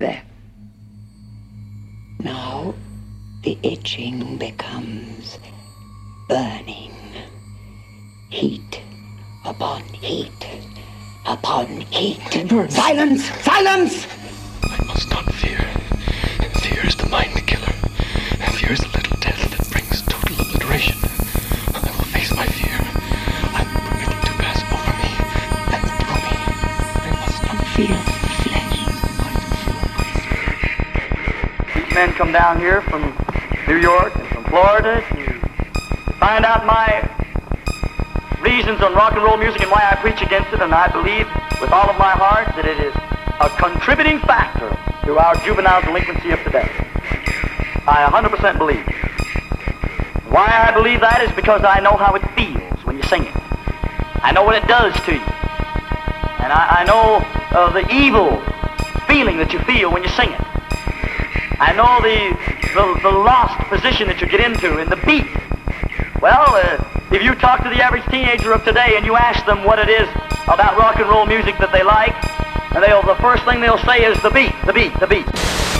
There. Now the itching becomes burning. Heat upon heat upon heat. Edward. Silence! Silence! I must not fear. Fear is the mind killer. Fear is the men come down here from New York and from Florida to find out my reasons on rock and roll music and why I preach against it, and I believe with all of my heart that it is a contributing factor to our juvenile delinquency of today. I 100% believe. Why I believe that is because I know how it feels when you sing it. I know what it does to you. And I, I know uh, the evil feeling that you feel when you sing it. I know the, the, the lost position that you get into in the beat. Well, uh, if you talk to the average teenager of today and you ask them what it is about rock and roll music that they like, and they'll, the first thing they'll say is the beat, the beat, the beat.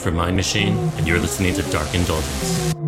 For Mind Machine, and you're listening to Dark Indulgence.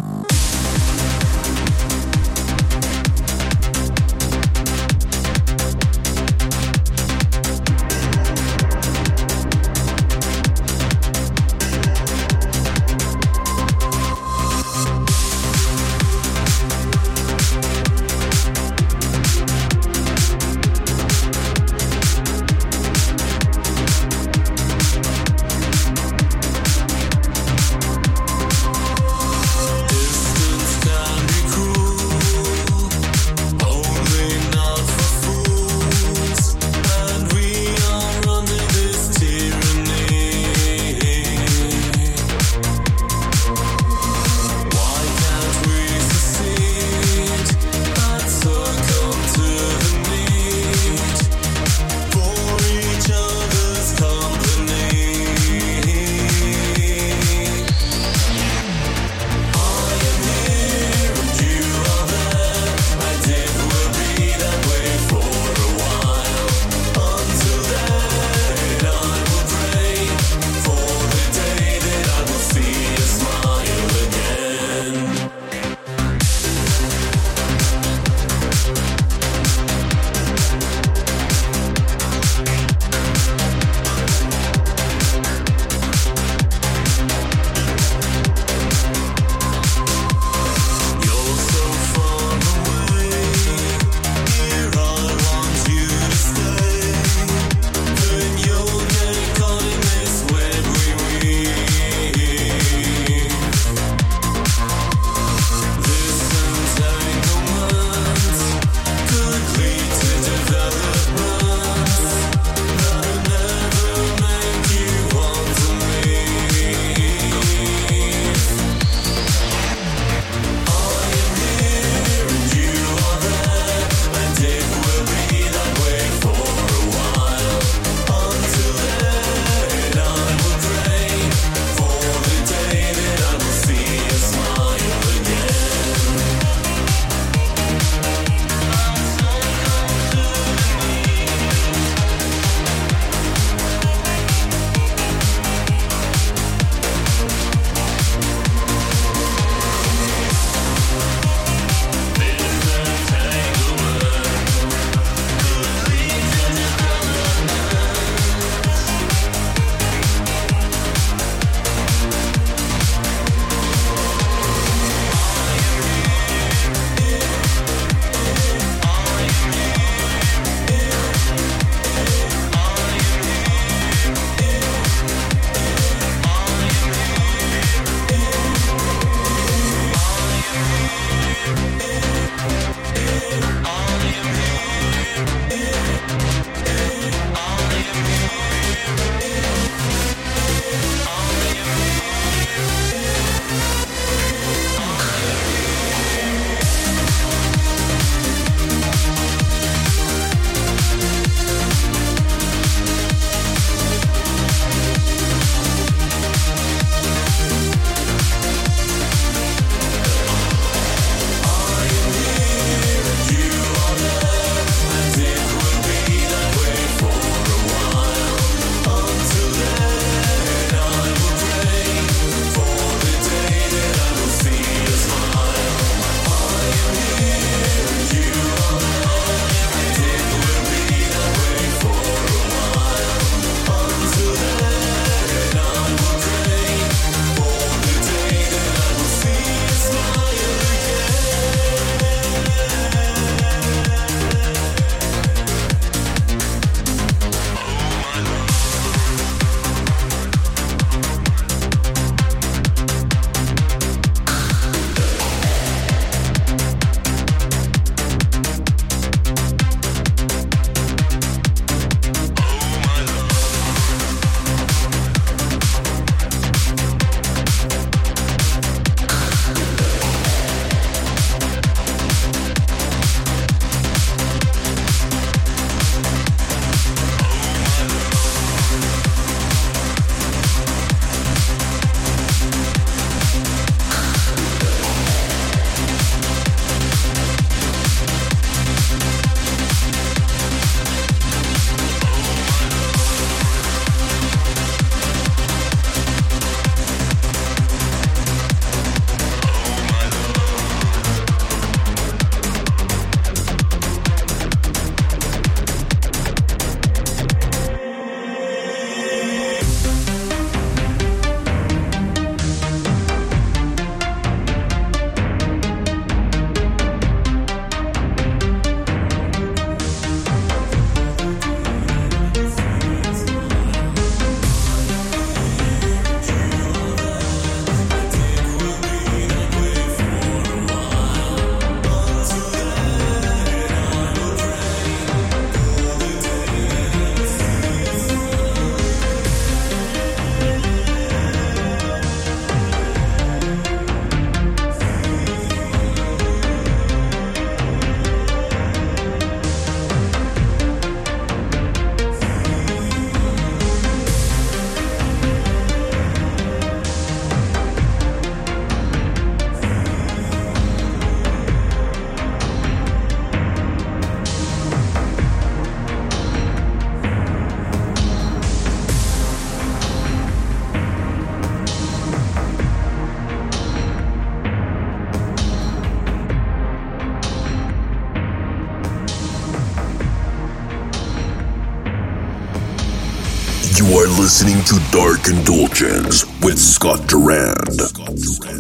Listening to Dark Indulgence with Scott Durand. Evacuate.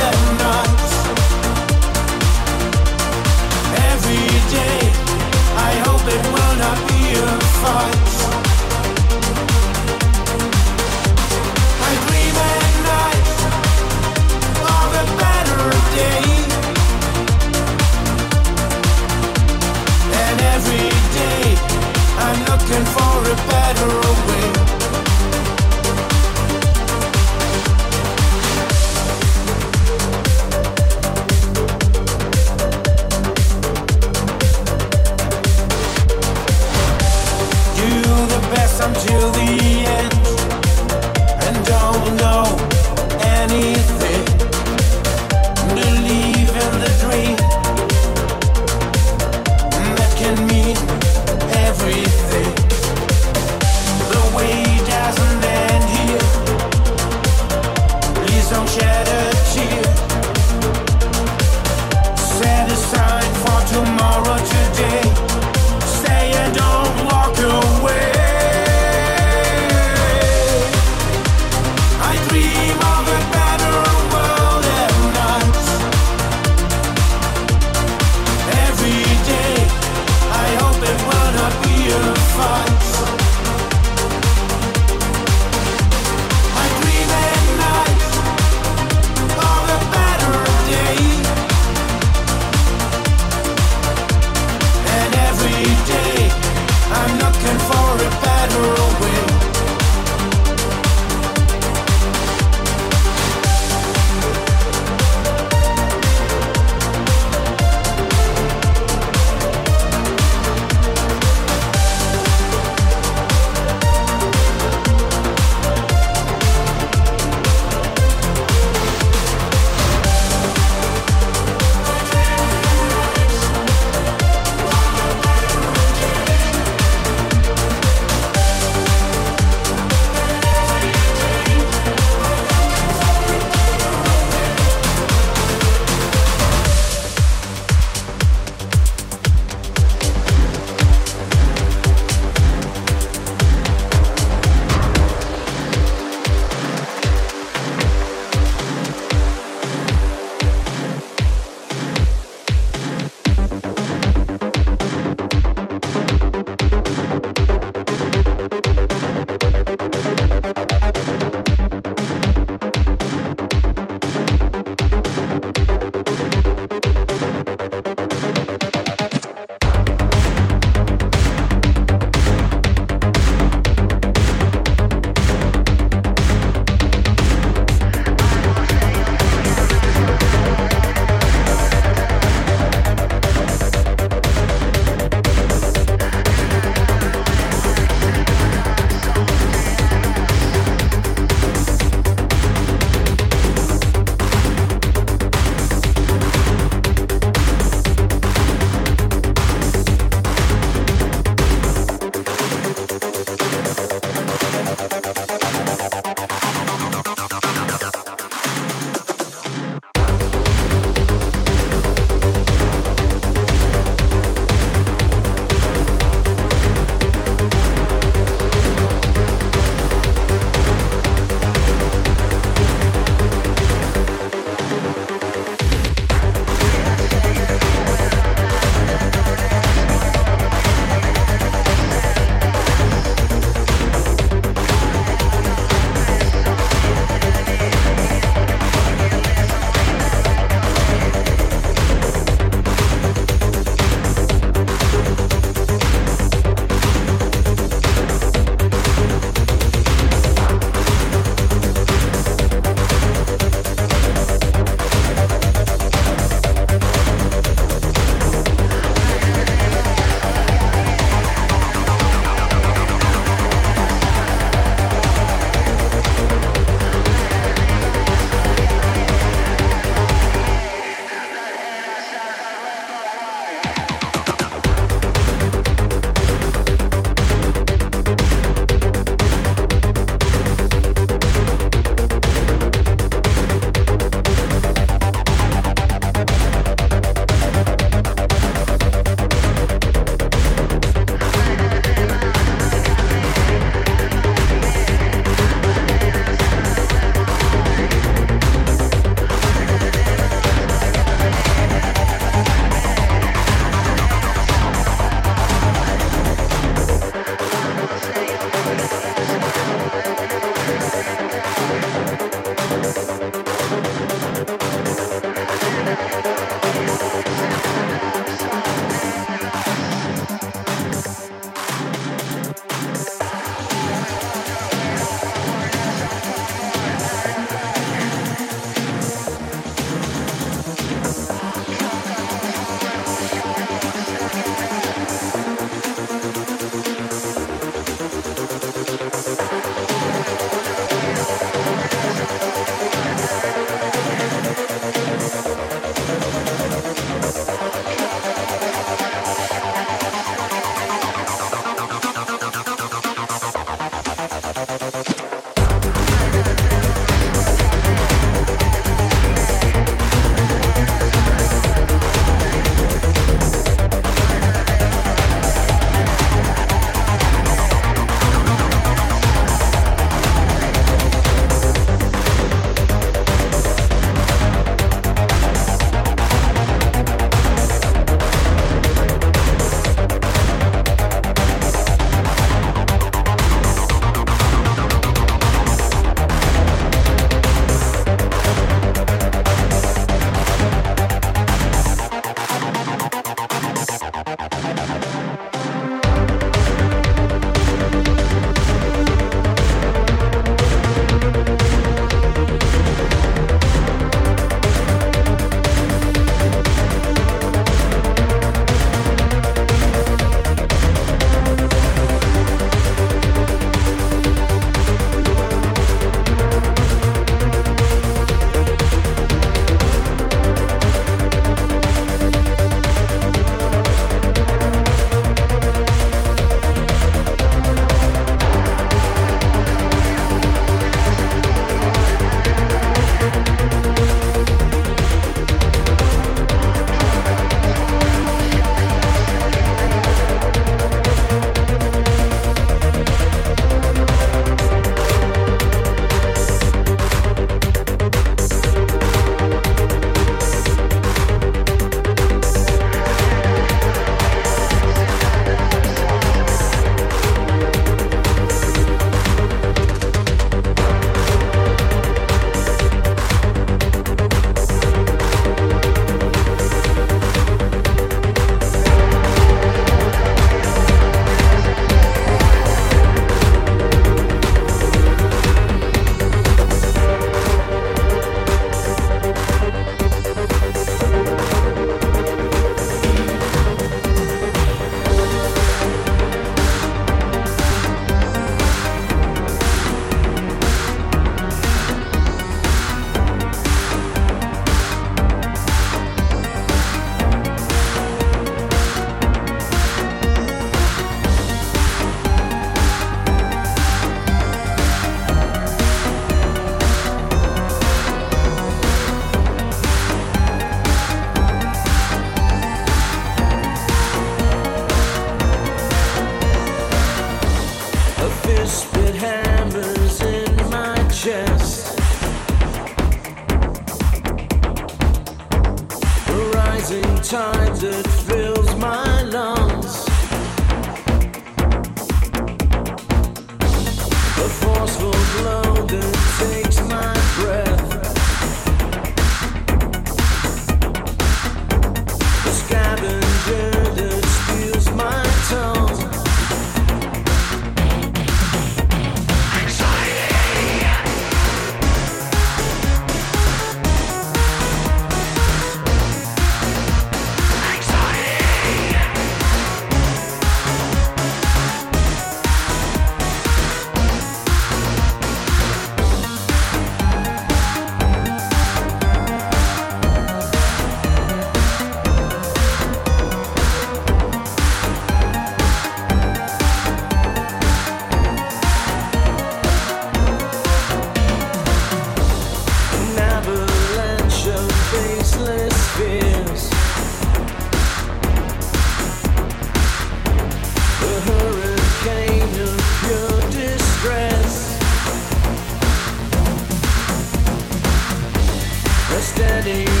A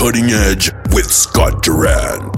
cutting edge with Scott Durand.